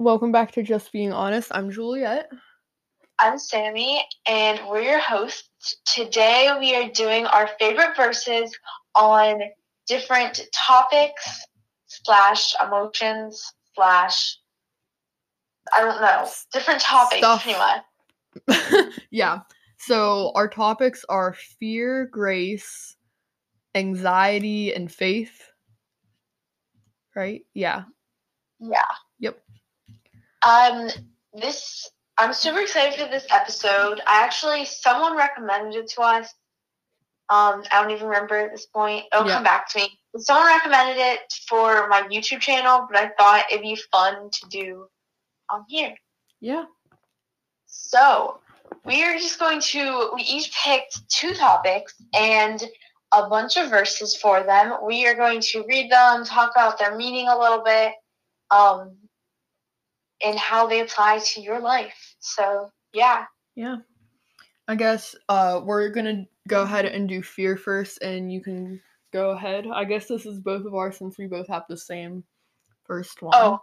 Welcome back to Just Being Honest. I'm Juliet. I'm Sammy, and we're your hosts. Today we are doing our favorite verses on different topics slash emotions slash I don't know different topics Stuff. much. yeah. So our topics are fear, grace, anxiety, and faith. Right? Yeah. Yeah. Um. This I'm super excited for this episode. I actually someone recommended it to us. Um, I don't even remember at this point. It'll Yeah. come back to me. Someone recommended it for my YouTube channel, but I thought it'd be fun to do on here. Yeah. So we are just going to we each picked two topics and a bunch of verses for them. We are going to read them, talk about their meaning a little bit, um, and how they apply to your life. So yeah. Yeah. I guess uh we're gonna go ahead and do fear first and you can go ahead. I guess this is both of ours since we both have the same first one. Oh,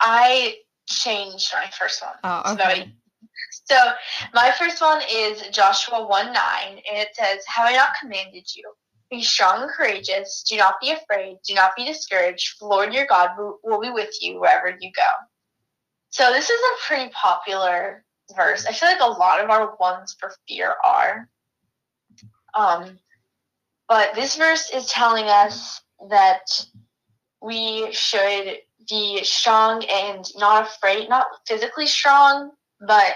I changed my first one. Oh, So okay. So my first one is Joshua 1 9, and it says, Have I not commanded you? Be strong and courageous. Do not be afraid. Do not be discouraged. The Lord your God will, will be with you wherever you go. So this is a pretty popular verse. I feel like a lot of our ones for fear are. Um, but this verse is telling us that we should be strong and not afraid, not physically strong, but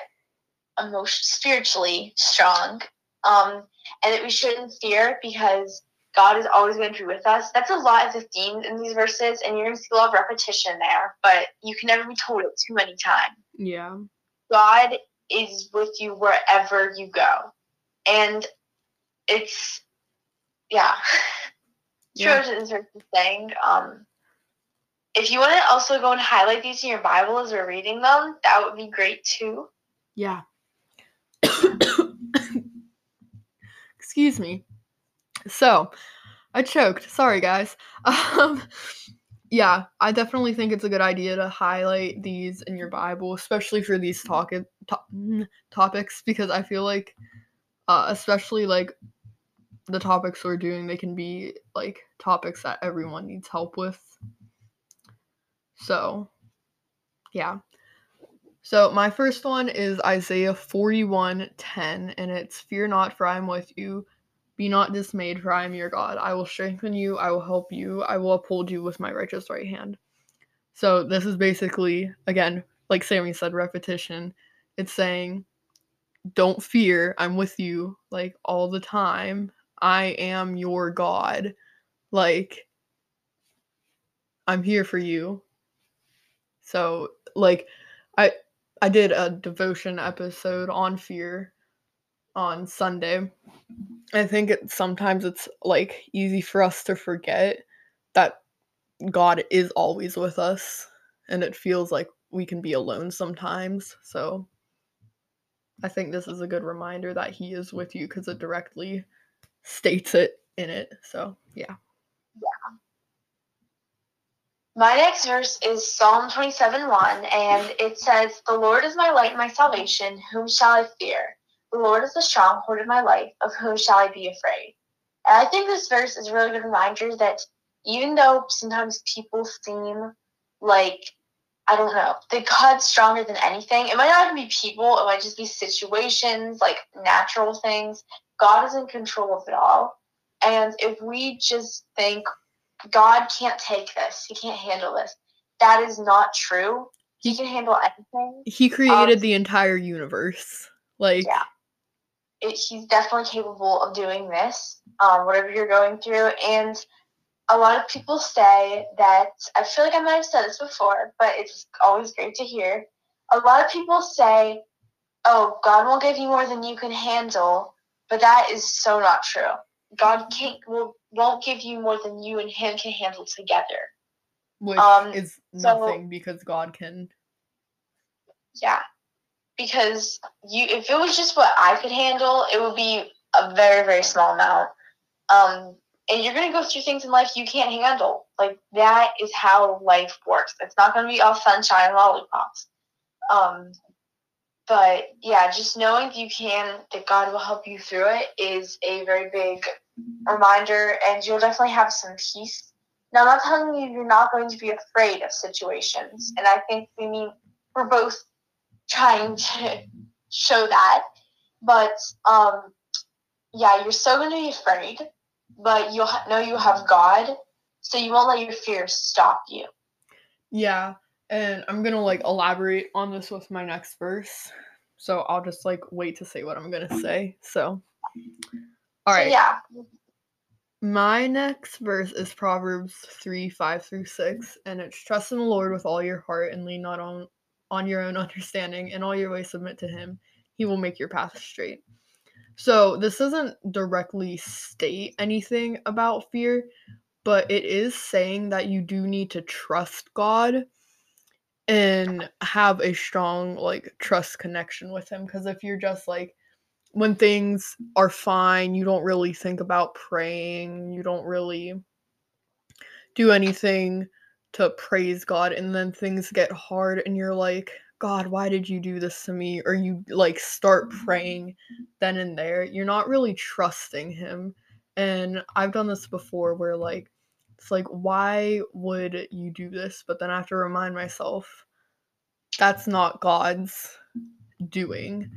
emotion spiritually strong. Um, and that we shouldn't fear because God is always going to be with us. That's a lot of the themes in these verses, and you're going to see a lot of repetition there, but you can never be told it too many times. Yeah. God is with you wherever you go. And it's, yeah. True Yeah. as this verse is saying. Um, if you want to also go and highlight these in your Bible as we're reading them, that would be great too. Yeah. Excuse me. So, I choked. Sorry, guys. Um, yeah, I definitely think it's a good idea to highlight these in your Bible, especially for these talk- to- mm, topics, because I feel like, uh, especially like the topics we're doing, they can be like topics that everyone needs help with. So, yeah. So my first one is Isaiah 41:10 and it's fear not for I am with you be not dismayed for I am your God. I will strengthen you. I will help you. I will uphold you with my righteous right hand. So this is basically again like Sammy said repetition. It's saying don't fear. I'm with you like all the time. I am your God. Like I'm here for you. So like I I did a devotion episode on fear on Sunday. I think it, sometimes it's like easy for us to forget that God is always with us and it feels like we can be alone sometimes. So I think this is a good reminder that he is with you cuz it directly states it in it. So, yeah. My next verse is Psalm 27 1, and it says, The Lord is my light and my salvation. Whom shall I fear? The Lord is the stronghold of my life. Of whom shall I be afraid? And I think this verse is a really good reminder that even though sometimes people seem like, I don't know, that God's stronger than anything, it might not even be people, it might just be situations, like natural things. God is in control of it all. And if we just think, God can't take this. He can't handle this. That is not true. He can handle anything. He created um, the entire universe. Like Yeah. It, he's definitely capable of doing this, um, whatever you're going through. And a lot of people say that, I feel like I might have said this before, but it's always great to hear. A lot of people say, oh, God won't give you more than you can handle, but that is so not true. God can't will won't give you more than you and him can handle together. which um, is so- nothing because God can Yeah. Because you if it was just what I could handle, it would be a very, very small amount. Um and you're to go through things in life you can't handle. Like that is how life works. It's not to be all sunshine and lollipops. Um, but yeah, just knowing you can, that God will help you through it is a very big reminder, and you'll definitely have some peace. Now, I'm not telling you you're not going to be afraid of situations, and I think we mean we're both trying to show that. But um, yeah, you're still going to be afraid, but you'll ha- know you have God, so you won't let your fears stop you. Yeah, and I'm gonna like elaborate on this with my next verse. So I'll just like wait to say what I'm gonna say. So, all right. So, yeah. My next verse is Proverbs 3 5 through 6, and it's trust in the Lord with all your heart and lean not on, on your own understanding. and all your ways submit to Him. He will make your path straight. So, this doesn't directly state anything about fear, but it is saying that you do need to trust God and have a strong like trust connection with him because if you're just like when things are fine you don't really think about praying you don't really do anything to praise god and then things get hard and you're like god why did you do this to me or you like start mm-hmm. praying then and there you're not really trusting him and i've done this before where like it's like, why would you do this? But then I have to remind myself that's not God's doing.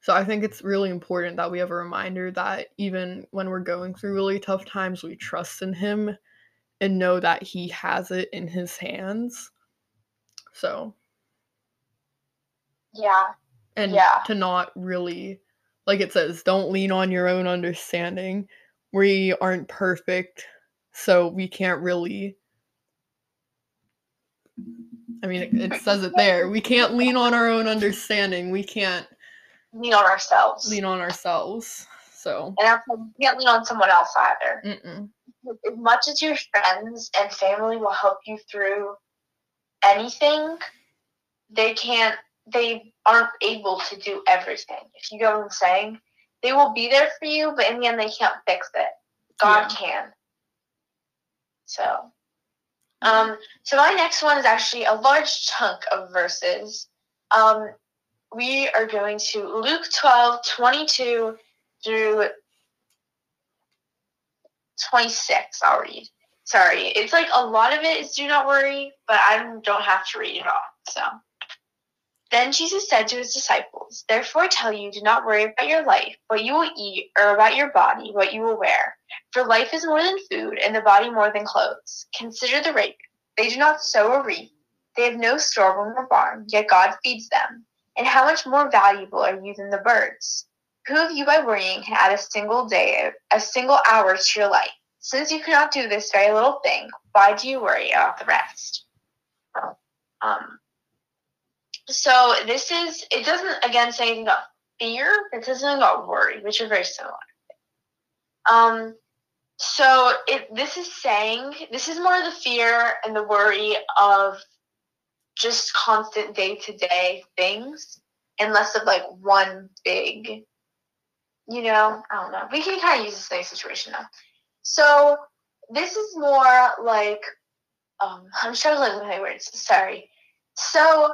So I think it's really important that we have a reminder that even when we're going through really tough times, we trust in Him and know that He has it in His hands. So. Yeah. And yeah. to not really, like it says, don't lean on your own understanding. We aren't perfect so we can't really I mean, it, it, says it there. We can't lean on our own understanding. We can't lean on ourselves. Lean on ourselves. So. And we can't lean on someone else either. Mm-mm. As much as your friends and family will help you through anything, they can't. They aren't able to do everything. If you go insane, they will be there for you, but in the end, they can't fix it. God yeah. can. So, um, so my next one is actually a large chunk of verses. Um, we are going to Luke 12, 22 through 26. I'll read. Sorry, it's like a lot of it is do not worry, but I don't have to read it all. So. Then Jesus said to his disciples, Therefore tell you, do not worry about your life, what you will eat, or about your body, what you will wear. For life is more than food, and the body more than clothes. Consider the raven. They do not sow or reap. They have no storeroom or barn, yet God feeds them. And how much more valuable are you than the birds? Who of you by worrying can add a single day, a single hour to your life? Since you cannot do this very little thing, why do you worry about the rest? Um, so this is it doesn't again say anything about fear, it something about worry, which are very similar. Um so it this is saying this is more the fear and the worry of just constant day to day things and less of like one big you know, I don't know. We can kind of use the same situation now. So this is more like um I'm struggling with my words, sorry. So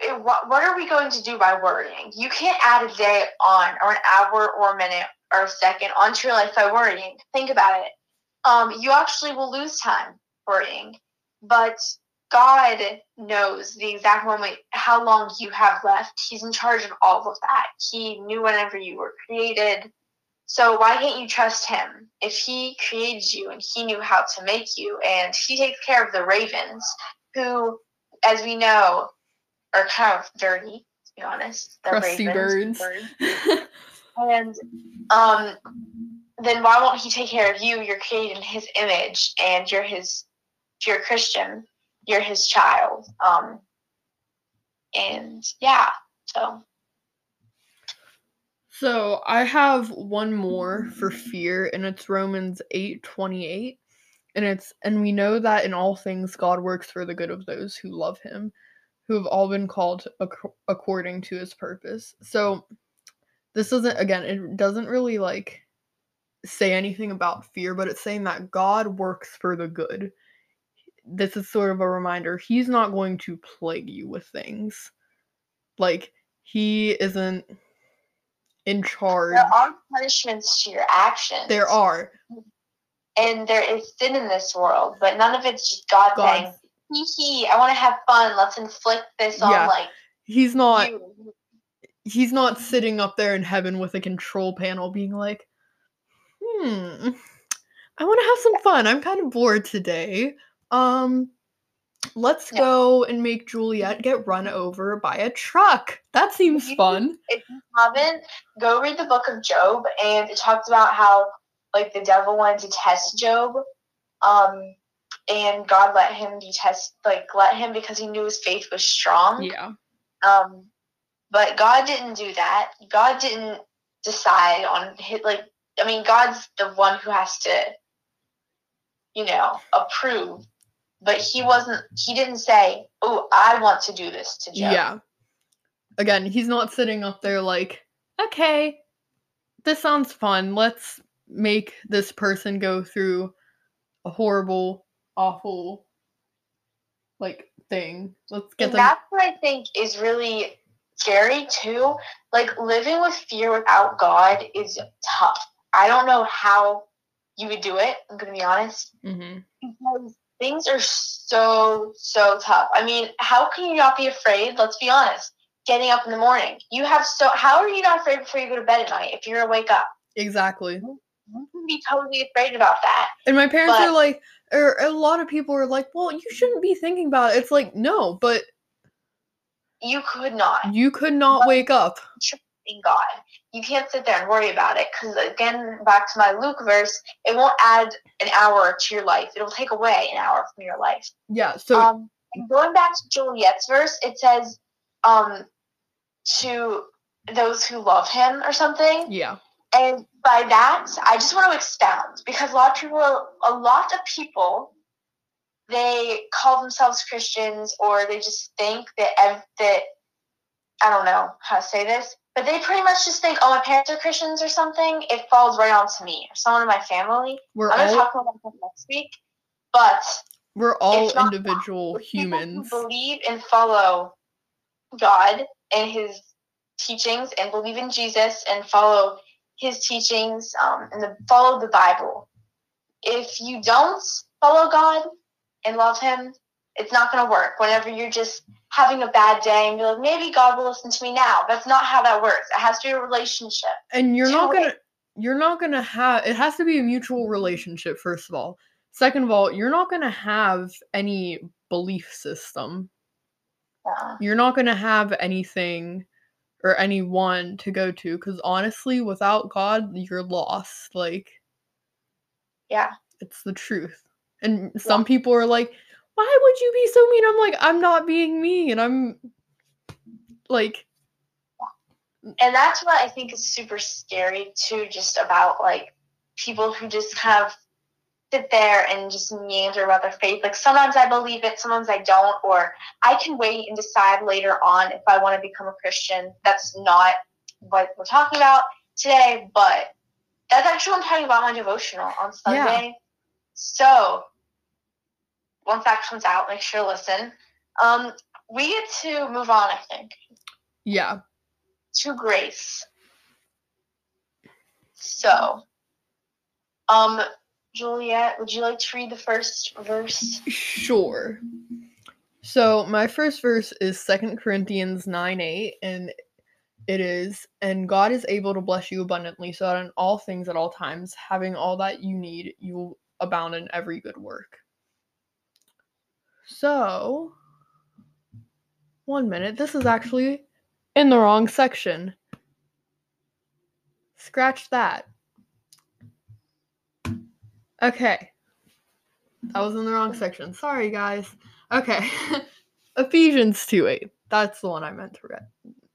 it, what, what are we going to do by worrying? You can't add a day on, or an hour, or a minute, or a second onto your life by worrying. Think about it. Um, you actually will lose time worrying, but God knows the exact moment, how long you have left. He's in charge of all of that. He knew whenever you were created. So why can't you trust him? If he created you and he knew how to make you, and he takes care of the ravens, who, as we know, are kind of dirty, to be honest. The Crusty ravens, birds. birds. and um, then why won't he take care of you? You're created in his image, and you're his. If you're a Christian, you're his child. Um, and yeah, so. So I have one more for fear, and it's Romans eight twenty eight, and it's and we know that in all things God works for the good of those who love Him, who have all been called ac- according to his purpose. So this doesn't again it doesn't really like say anything about fear, but it's saying that God works for the good. This is sort of a reminder. He's not going to plague you with things. Like, he isn't in charge. There are punishments to your actions. There are. And there is sin in this world, but none of it's just God, God. saying, hee hee, I want to have fun. Let's inflict this Yeah. on like He's not you. he's not sitting up there in heaven with a control panel being like, hmm, I want to have some fun. I'm kind of bored today. Um, let's Yeah. go and make Juliet get run over by a truck. That seems You- fun. if you haven't, go read the book of Job, and it talks about how like the devil wanted to test Job, um, and God let him be test like let him because he knew his faith was strong. Yeah. Um, but God didn't do that. God didn't decide on hit like I mean God's the one who has to, you know, approve. But he wasn't. He didn't say, "Oh, I want to do this to Job." Yeah. Again, he's not sitting up there like, okay, this sounds fun. Let's make this person go through a horrible, awful, like thing. Let's get them. that's what I think is really scary too. Like living with fear without God is tough. I don't know how you would do it. I'm gonna be honest hmm because things are so so tough. I mean, how can you not be afraid? Let's be honest. Getting up in the morning, you have so. How are you not afraid before you go to bed at night if you're gonna wake up? Exactly. You can be totally afraid about that. And my parents But- are like, or a lot of people are like, well, you shouldn't be thinking about it. It's like, no, but You could not. you could not But- wake up. God. You can't sit there and worry about it because, again, back to my Luke verse, it won't add an hour to your life. It'll take away an hour from your life. Yeah. So um, going back to Juliet's verse, it says, um, to those who love him or something. yeah. And by that, I just want to expound because a lot of people, a lot of people, they call themselves Christians or they just think that ev- that I don't know how to say this, but they pretty much just think, oh, my parents are Christians or something. It falls right onto me or someone in my family. We're I'm all talk about that next week, but we're all individual the people who humans. believe and follow God and His teachings, and believe in Jesus and follow His teachings, um, and the, follow the Bible. If you don't follow God and love Him, it's not going to work. Whenever you're just having a bad day and you're like, maybe God will listen to me now. That's not how that works. It has to be a relationship. and you're not gonna you're not gonna have it has to be a mutual relationship first of all second of all you're not gonna have any belief system Uh, you're not gonna have anything or anyone to go to because honestly without god you're lost like Yeah. it's the truth and some people are like why would you be so mean i'm like i'm not being mean And i'm like and that's what I think is super scary too, just about like people who just kind of sit there and just meander about their faith. Like sometimes I believe it, sometimes I don't, or I can wait and decide later on if I want to become a Christian. That's not what we're talking about today, but that's actually what I'm talking about my devotional on Yeah. Sunday. So once that comes out, make sure to listen. Um, we get to move on, I think yeah to grace. So, um, Juliet, would you like to read the first verse? Sure. So my first verse is Second Corinthians 9 8, and it is, and God is able to bless you abundantly, so that in all things at all times, having all that you need, you will abound in every good work. So, one minute, this is actually in the wrong section. Scratch that. Okay. That was in the wrong section. Sorry, guys. Okay. Ephesians 2 8. That's the one I meant to read.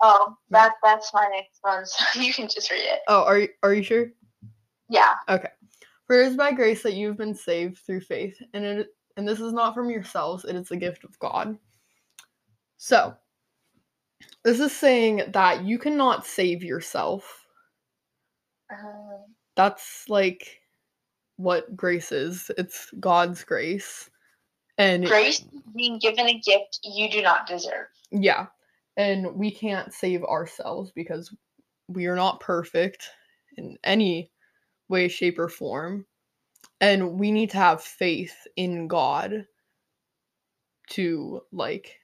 Oh, that that's my next one, so you can just read it. Oh, are you, are you sure? Yeah. Okay. For it is by grace that you've been saved through faith, and it and this is not from yourselves, it is the gift of God. So, this is saying that you cannot save yourself. Um, that's like what grace is. It's God's grace. And Grace being given a gift you do not deserve. yeah. And we can't save ourselves because we are not perfect in any way, shape, or form. And we need to have faith in God to like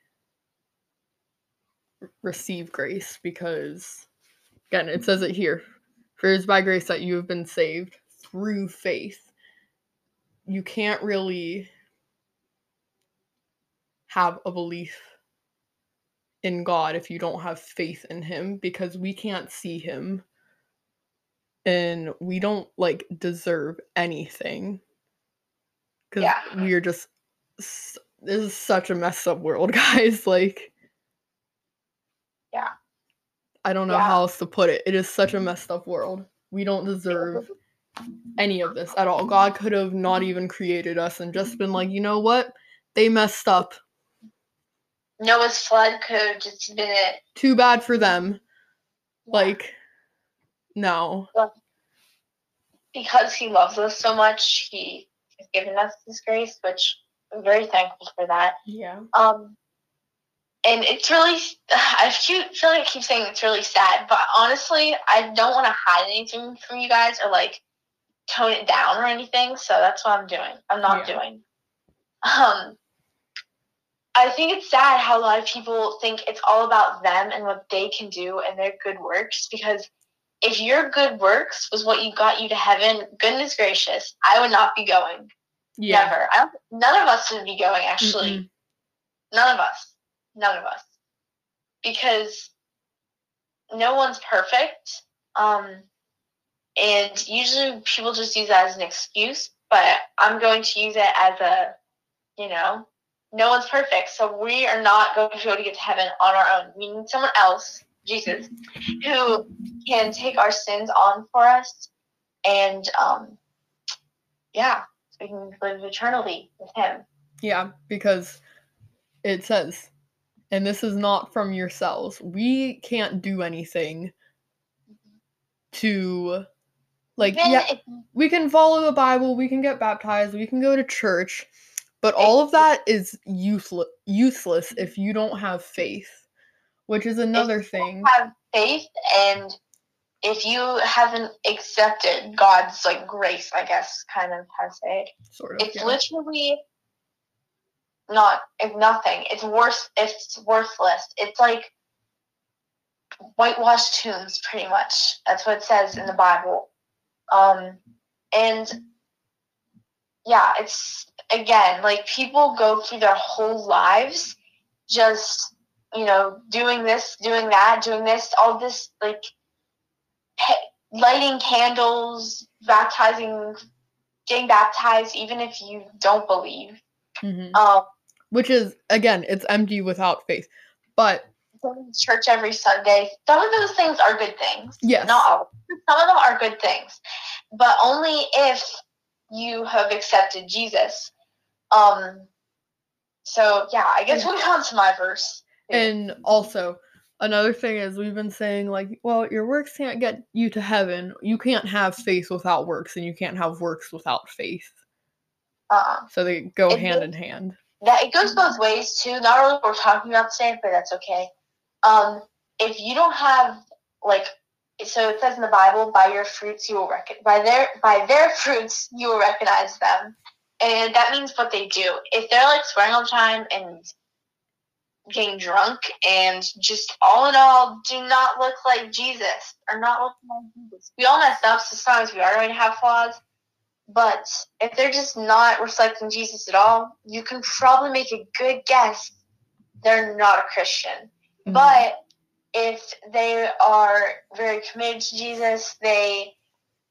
receive grace because again it says it here for it is by grace that you have been saved through faith. You can't really have a belief in god if you don't have faith in him because we can't see him and we don't like deserve anything. Because Yeah. we are just this is such a messed up world guys like Yeah. i don't know Yeah. how else to put it. It is such a mm-hmm. messed up world. We don't deserve mm-hmm. any of this at all. God could have not even created us and just been like you know what? They messed up. Noah's flood could have just been it. too bad for them. Like no because he loves us so much, he has given us this grace, which I'm very thankful for that. yeah Um, and it's really, I feel like I keep saying it's really sad, but honestly, I don't want to hide anything from you guys or like tone it down or anything. So that's what I'm doing. I'm not Yeah. doing. Um, I think it's sad how a lot of people think it's all about them and what they can do and their good works because if your good works was what you got you to heaven, goodness gracious, I would not be going. yeah Never. I don't, none of us would be going actually. Mm-mm. None of us. None of us. Because no one's perfect. Um, and usually people just use that as an excuse, but I'm going to use it as a, you know, no one's perfect. So we are not going to be able to get to heaven on our own. We need someone else, Jesus, who can take our sins on for us. And um, yeah, so we can live eternally with Him. Yeah, because it says, and this is not from yourselves. We can't do anything to, like, Even yeah, if we can follow the Bible, we can get baptized, we can go to church, but all of that is useless. Useless if you don't have faith, which is another thing. have faith and if you haven't accepted God's like grace, I guess kind of how to say it, Sort of. it's yeah. literally not it's nothing. It's worse it's worthless. It's like whitewashed tombs pretty much. That's what it says in the Bible. Um and yeah, it's again like people go through their whole lives just you know, doing this, doing that, doing this, all this, like lighting candles, baptizing, getting baptized, even if you don't believe. Mhm. Um, Which is again, it's empty without faith. But going to church every Sunday. Some of those things are good things. Yes. Not all. Some of them are good things, but only if you have accepted Jesus. Um. So yeah, I guess Yeah. we come to my verse. And also, another thing is we've been saying like, well, your works can't get you to heaven. You can't have faith without works, and you can't have works without faith. Uh, So they go hand goes- in hand. that it goes both ways too. Not really what we're talking about today, but that's okay. Um, if you don't have like, so it says in the Bible, by your fruits you will reckon by their by their fruits you will recognize them, and that means what they do. If they're like swearing all the time and getting drunk and just all in all do not look like Jesus or not look like Jesus. We all mess up, so sometimes we are going to have flaws. But if they're just not reflecting Jesus at all, you can probably make a good guess they're not a Christian. Mhm. But if they are very committed to Jesus, they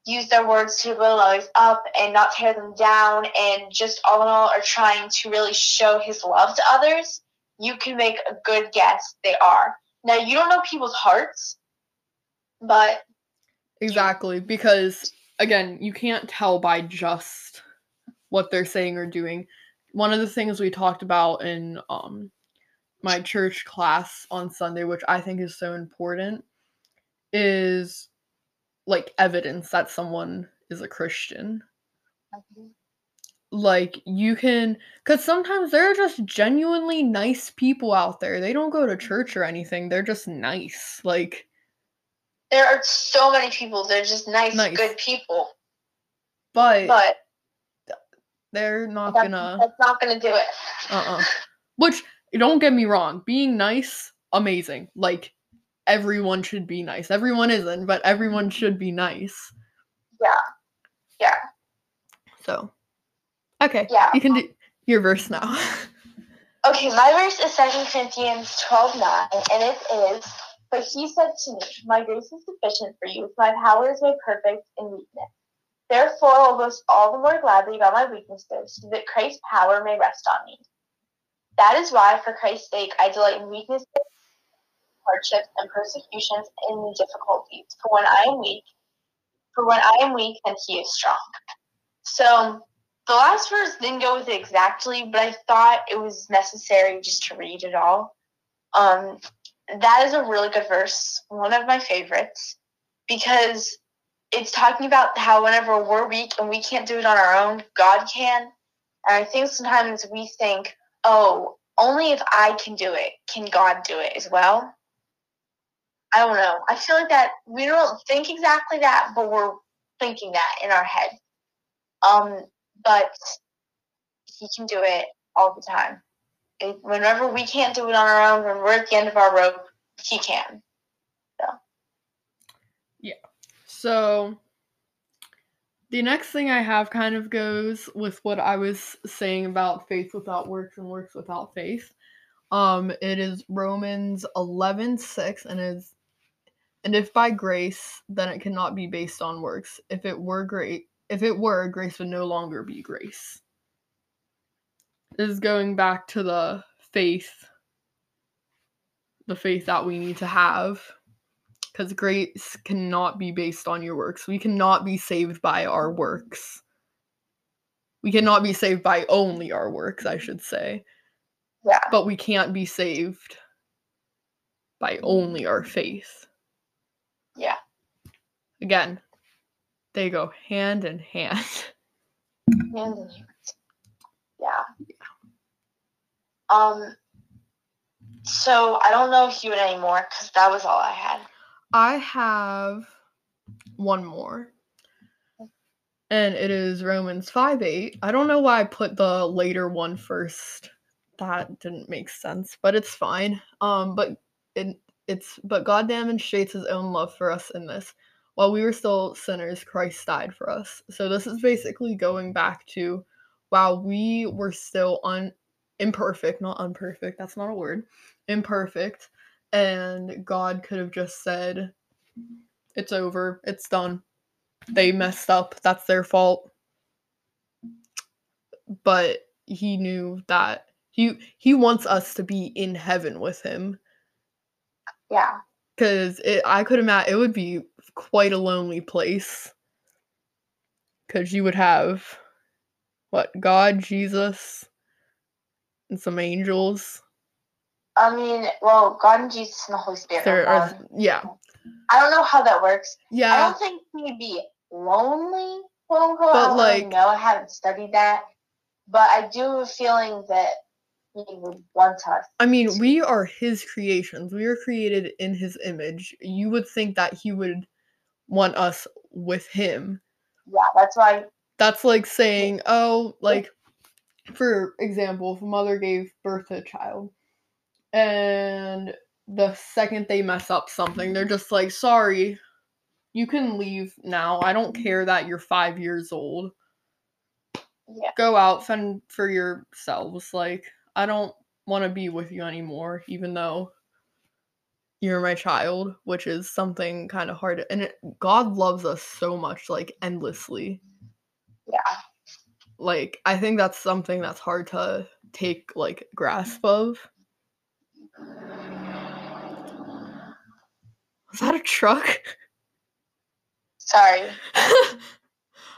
use their words to build others up and not tear them down, and just all in all are trying to really show his love to others, you can make a good guess they are. Now, you don't know people's hearts, but Exactly, because again, you can't tell by just what they're saying or doing. One of the things we talked about in um my church class on Sunday, which I think is so important, is like evidence that someone is a Christian. Like you can cuz sometimes there are just genuinely nice people out there. They don't go to mm-hmm. church or anything. They're just nice. Like There are so many people. They're just nice, Nice. good people. but, But they're not that's, gonna that's not gonna do it. uh-uh. Which don't get me wrong, being nice, amazing. Like everyone should be nice. Everyone isn't, but everyone should be nice. Yeah. Yeah. So, okay, Yeah. you can do your verse now. Okay, my verse is 2 Corinthians 12 9, and it is But he said to me, My grace is sufficient for you, my power is made perfect in weakness. Therefore, I will boast all the more gladly about my weaknesses, so that Christ's power may rest on me. That is why, for Christ's sake, I delight in weaknesses, hardships, and persecutions, and difficulties. For when I am weak, for when I am weak, then he is strong. So, the last verse didn't go with it exactly, but I thought it was necessary just to read it all. Um, that is a really good verse, one of my favorites, because it's talking about how whenever we're weak and we can't do it on our own, God can. And I think sometimes we think, oh, only if I can do it can God do it as well. I don't know. I feel like that we don't think exactly that, but we're thinking that in our head. Um, but he can do it all the time. It, whenever we can't do it on our own, when we're at the end of our rope, he can. So Yeah. So the next thing I have kind of goes with what I was saying about faith without works and works without faith. Um it is Romans 11 6 and is and if by grace then it cannot be based on works. If it were great if it were grace would no longer be grace. This is going back to the faith the faith that we need to have because grace cannot be based on your works. We cannot be saved by our works. We cannot be saved by only our works, I should say. Yeah. But we can't be saved by only our faith. Yeah. Again, they go hand in hand. Hand in hand. Yeah. Um. So I don't know if you had any more because that was all I had. I have one more. And it is Romans 5 8. I don't know why I put the later one first. That didn't make sense, but it's fine. Um, but it it's but God demonstrates his own love for us in this. While we were still sinners, Christ died for us. So this is basically going back to while we were still un imperfect, not unperfect, that's not a word. Imperfect and God could have just said, It's over, it's done. They messed up, that's their fault. But he knew that he he wants us to be in heaven with him. Yeah. Cause it I could imagine it would be quite a lonely place. Cause you would have what, God, Jesus, and some angels. I mean, well, God and Jesus and the Holy Spirit. There are one. yeah. I don't know how that works. Yeah. I don't think would be lonely, quote unquote. But, I like- know. I haven't studied that, but I do have a feeling that he would want us. I mean, we are his creations. We are created in his image. You would think that he would want us with him. Yeah, that's why. That's like saying, oh, like, for example, if a mother gave birth to a child and the second they mess up something, they're just like, sorry, you can leave now. I don't mm-hmm. care that you're five years old. Yeah, Go out, fend for yourselves. Like, I don't want to be with you anymore, even though you're my child, which is something kind of hard. And it, God loves us so much, like endlessly. yeah, Like, I think that's something that's hard to take like grasp of. Was that a truck? sorry.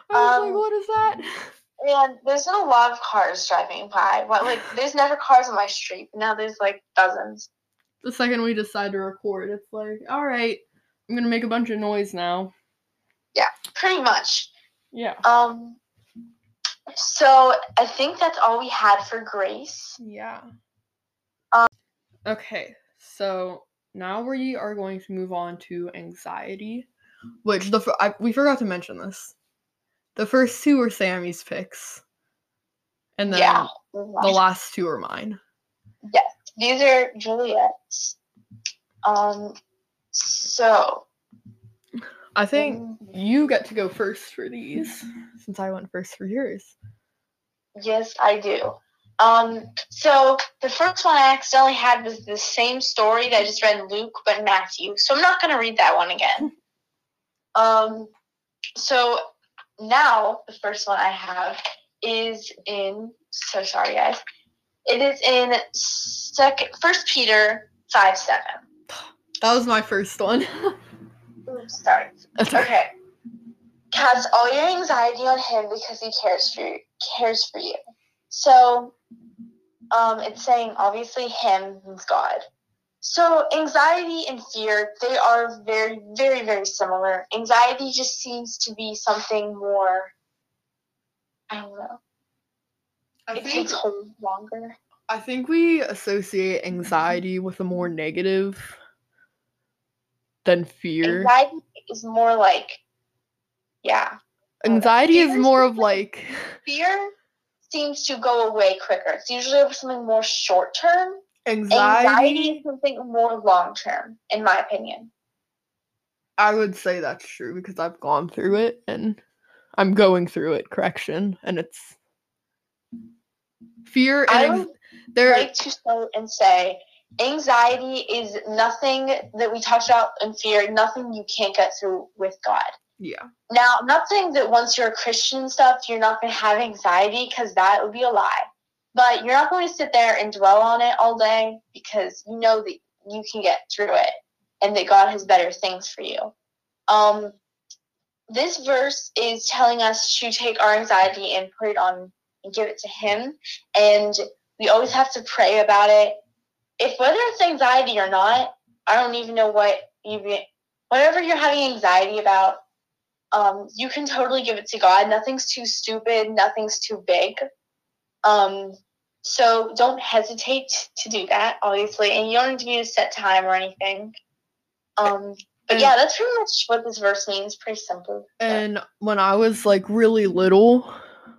I was like, Um, what is that? And there's been a lot of cars driving by. What like there's never cars on my street, now there's like dozens. The second we decide to record, it's like, all right, I'm gonna make a bunch of noise now. Yeah, pretty much. Yeah. Um. So I think that's all we had for grace. Yeah. Um, okay, so now we are going to move on to anxiety, which the I, we forgot to mention this. The first two were Sammy's picks, and then yeah. the last two are mine. Yeah, these are Juliet's. Um. So. I think mm, you get to go first for these, since I went first for yours. Yes, I do. Um, so the first one I accidentally had was the same story that I just read Luke, but Matthew. So I'm not gonna read that one again. Um, so now the first one I have is in. So sorry, guys. It is in second First Peter five seven. That was my first one. Oops, sorry. Okay. Okay. Cast all your anxiety on him because he cares for you, cares for you. So, um, it's saying obviously him means God. So anxiety and fear, they are very, very, very similar. Anxiety just seems to be something more. I don't know. I It think takes hold longer. I think we associate anxiety with a more negative than fear. Anxiety is more like, yeah. Anxiety is more of like- Fear seems to go away quicker. It's usually something more short term. Anxiety anxiety. is something more long term, in my opinion. I would say that's true because I've gone through it and I'm going through it. Correction, and it's fear I and would anx- there. like to start and say anxiety is nothing that we talked about in fear, nothing you can't get through with God. yeah, Now, I'm not saying that once you're a Christian and stuff, you're not going to have anxiety because that would be a lie. But you're not going to sit there and dwell on it all day because you know that you can get through it and that God has better things for you. Um, this verse is telling us to take our anxiety and put it on and give it to Him. And we always have to pray about it. If whether it's anxiety or not, I don't even know what you whatever you're having anxiety about, um, you can totally give it to God. Nothing's too stupid, nothing's too big. Um, so don't hesitate to do that, obviously, and you don't need to be a set time or anything. Um, but yeah, that's pretty much what this verse means. Pretty simple. and when I was like really little,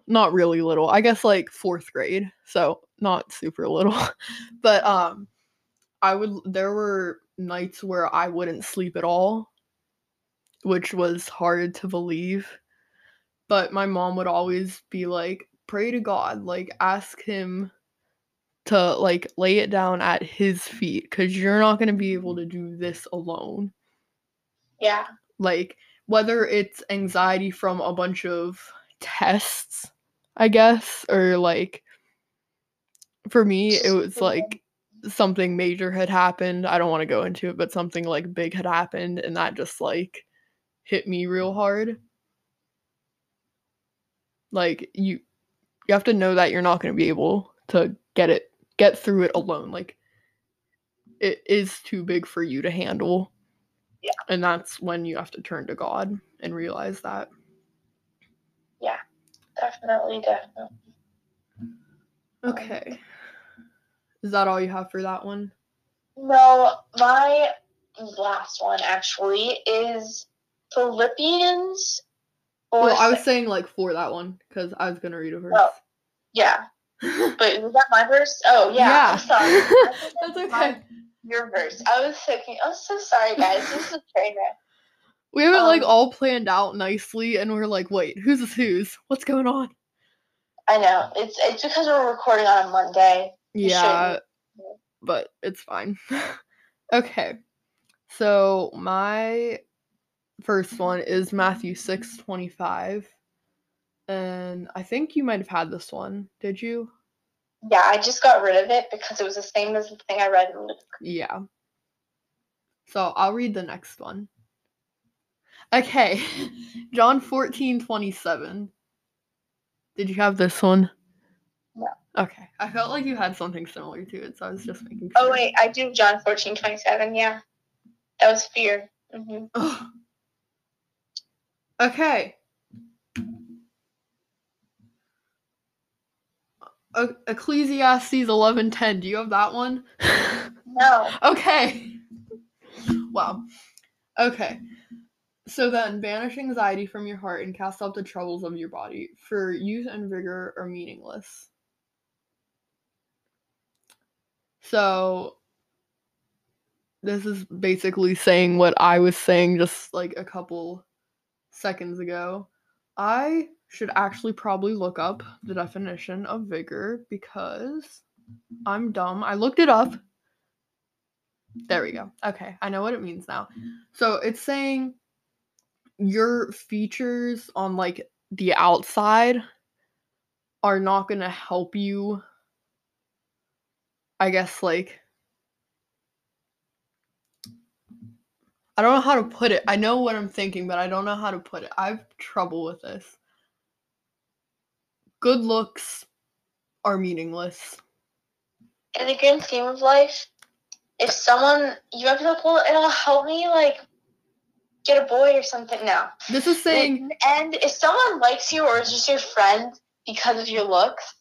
not really little, I guess like fourth grade, so not super little, but um, I would. There were nights where I wouldn't sleep at all, which was hard to believe. But my mom would always be like, pray to God, like ask him to like lay it down at his feet because you're not going to be able mm-hmm. to do this alone. yeah, Like, whether it's anxiety from a bunch of tests, I guess, or like for me, it was mm-hmm. like something major had happened. I don't want to go into it, but something like big had happened, and that just like hit me real hard. Like you you have to know that you're not going to be able to get it get through it alone. Like it is too big for you to handle. Yeah. And that's when you have to turn to God and realize that. Yeah. Definitely, definitely. Okay. Is that all you have for that one? No, my last one actually is Philippians. Well, I was saying like for that one because I was gonna read a verse. Oh, yeah, but was that my verse? Oh yeah, Yeah. I'm sorry. That's okay. my- your verse. I was thinking. I'm so sorry, guys. This is a train wreck. We have it like um, all planned out nicely, and we're like, wait, who's this who's? What's going on? I know it's it's because we're recording on a Monday. Yeah, shouldn't. but it's fine. okay. So my first one is Matthew 6 25. And I think you might have had this one. Did you? Yeah, I just got rid of it because it was the same as the thing I read in Luke. Yeah. So I'll read the next one. Okay. John 14 27. Did you have this one? No. Okay. I felt like you had something similar to it, so I was just making sure. Oh wait, I do John fourteen twenty seven. Yeah, that was fear. hmm Okay. E- Ecclesiastes 11:10. Do you have that one? No. okay. Wow. Okay. So then, banish anxiety from your heart and cast off the troubles of your body, for youth and vigor are meaningless. So, this is basically saying what I was saying just like a couple seconds ago. I should actually probably look up the definition of vigor because I'm dumb. I looked it up. There we go. Okay, I know what it means now. So it's saying your features on like the outside are not going to help you I guess like I don't know how to put it. I know what I'm thinking, but I don't know how to put it. I have trouble with this. Good looks are meaningless. In the grand scheme of life, if someone you might be like, well, it'll help me like get a boy or something. No. This is saying And if someone likes you or is just your friend because of your looks,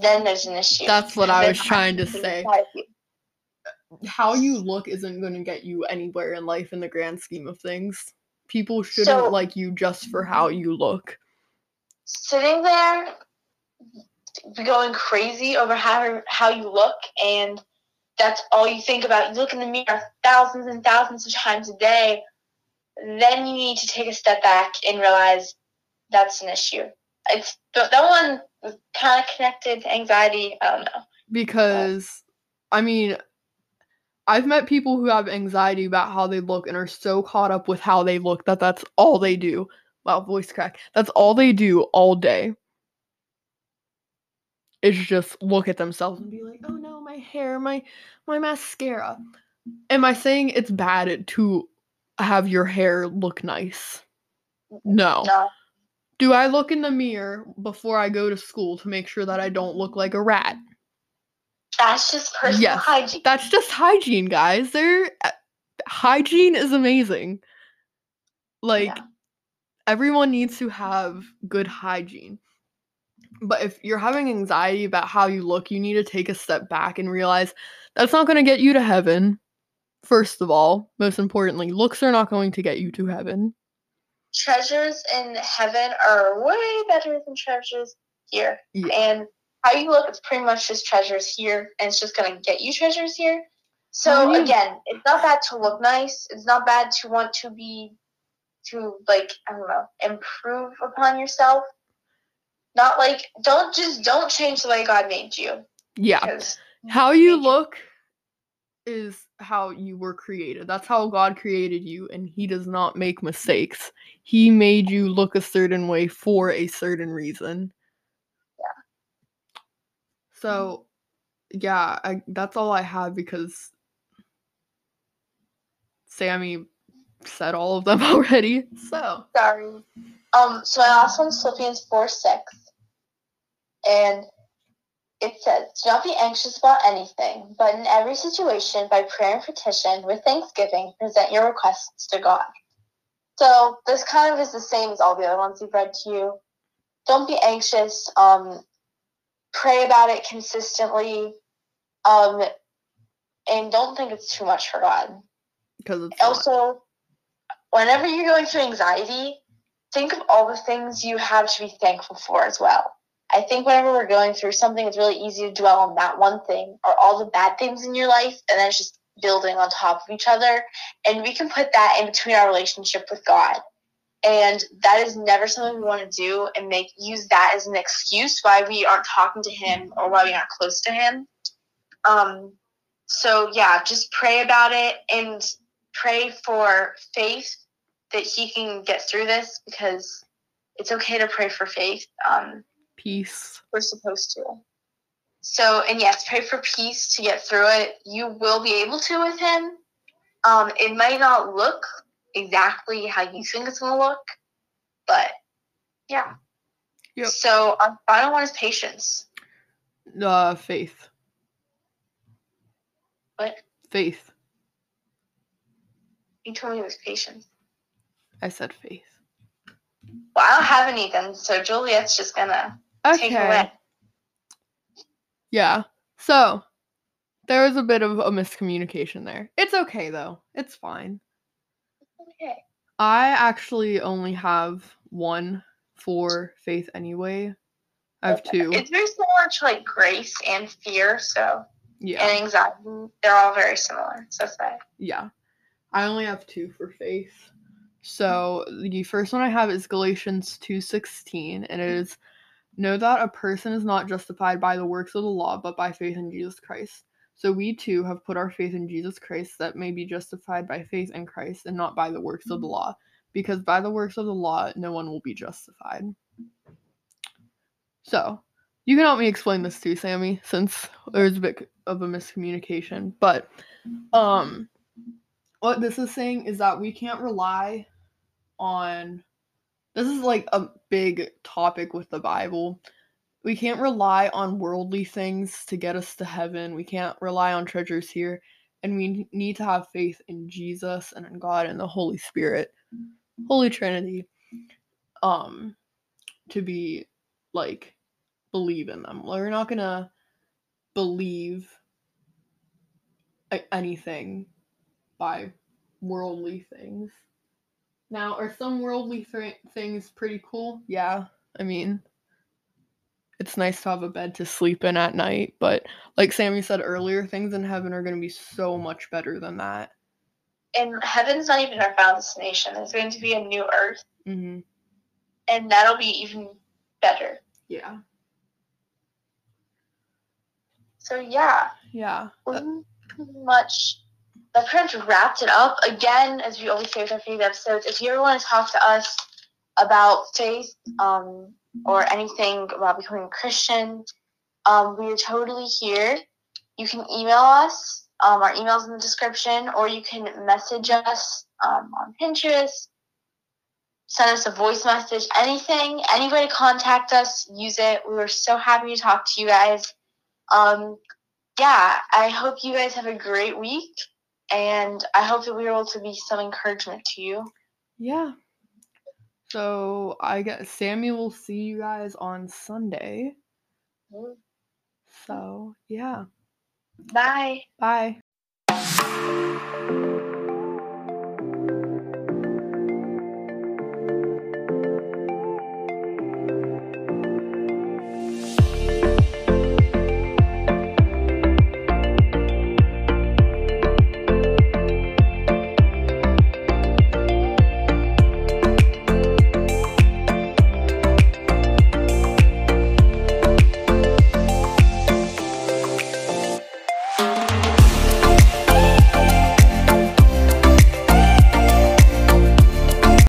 then there's an issue. that's what I was trying to say. inside of you. How you look isn't going to get you anywhere in life in the grand scheme of things. People shouldn't So- like you just for how you look. Sitting there, going crazy over how how you look, and that's all you think about. You look in the mirror thousands and thousands of times a day. Then you need to take a step back and realize that's an issue. It's that one kind of connected to anxiety. I don't know. because I mean I've met people who have anxiety about how they look and are so caught up with how they look that that's all they do. Wow, voice crack. That's all they do all day. Is just look at themselves and be like, "Oh no, my hair, my my mascara." Am I saying it's bad to have your hair look nice? No. No, Do I look in the mirror before I go to school to make sure that I don't look like a rat? that's just personal Yes, hygiene. That's just hygiene, guys. There uh, hygiene is amazing. Like Yeah. Everyone needs to have good hygiene. But if you're having anxiety about how you look, you need to take a step back and realize that's not going to get you to heaven. First of all, most importantly, looks are not going to get you to heaven. treasures in heaven are way better than treasures here. Yeah. And how you look is pretty much just treasures here, and it's just gonna get you treasures here. So oh, do you- again, it's not bad to look nice. It's not bad to want to be to like I don't know improve upon yourself. Not like don't just don't change the way God made you. Yeah. Because How you- look is how you were created. That's how God created you, and He does not make mistakes. He made you look a certain way for a certain reason. Yeah. So, yeah, I, that's all I have because Sammy said all of them already. So, Sorry. Um, so my last one's Philippians 4 6. And it says, Do not be anxious about anything, but in every situation, by prayer and petition, with thanksgiving, present your requests to God. So this kind of is the same as all the other ones we've read to you. Don't be anxious. Um, pray about it consistently. Um, and don't think it's too much for God because also whenever you're going through anxiety think of all the things you have to be thankful for as well. I think whenever we're going through something it's really easy to dwell on that one thing or all the bad things in your life and then it's just building on top of each other. And we can put that in between our relationship with god. And that is never something we want to do and make use that as an excuse why we aren't talking to him or why we aren't close to him. Um so yeah just pray about it and pray for faith that he can get through this because it's okay to pray for faith. Um, Peace. we're supposed to. So, and yes, pray for peace to get through it. You will be able to with him. Um, it might not look exactly how you think it's going to look, but yeah. Yep. So, our final one is patience. Uh, faith. What? Faith. You told me it was patience. I said faith. Well, I don't have any then, so Juliet's just going to take it Okay. away. Yeah. So there was a bit of a miscommunication there. It's okay though. It's fine. Okay. I actually only have one for faith anyway. I have two. It's very similar to like grace and fear, so Yeah. and anxiety. They're all very similar. So sad. Yeah. I only have two for faith. So the first one I have is Galatians 2:16 and it is know that a person is not justified by the works of the law but by faith in Jesus Christ. So we too have put our faith in Jesus Christ that may be justified by faith in Christ and not by the works of the law because by the works of the law no one will be justified. So, you can help me explain this too, Sammy, since there's a bit of a miscommunication. But um what this is saying is that we can't rely on this is like a big topic with the Bible. We can't rely on worldly things to get us to heaven. We can't rely on treasures here. And we need to have faith in Jesus and in God and the Holy Spirit, Holy Trinity, um, to be like believe in them. We're not gonna believe anything by worldly things. Now, are some worldly th- things pretty cool? Yeah. I mean, it's nice to have a bed to sleep in at night, but like Sammy said earlier, things in heaven are going to be so much better than that. And heaven's not even our final destination. There's going to be a new earth, hmm and that'll be even better. Yeah. So yeah, Yeah. Uh, we pretty much that pretty much wrapped it up. Again, as we always say with our favorite episodes, if you ever want to talk to us about faith um, or anything about becoming a Christian, um, we are totally here. You can email us. Um, our email's in the description, or you can message us um, on Pinterest. Send us a voice message, anything, any way to contact us, use it. We were so happy to talk to you guys. Um, yeah, I hope you guys have a great week, and I hope that we were able to be some encouragement to you. yeah. So I guess Sammy will see you guys on Sunday. Mm-hmm. So yeah. Bye. Bye.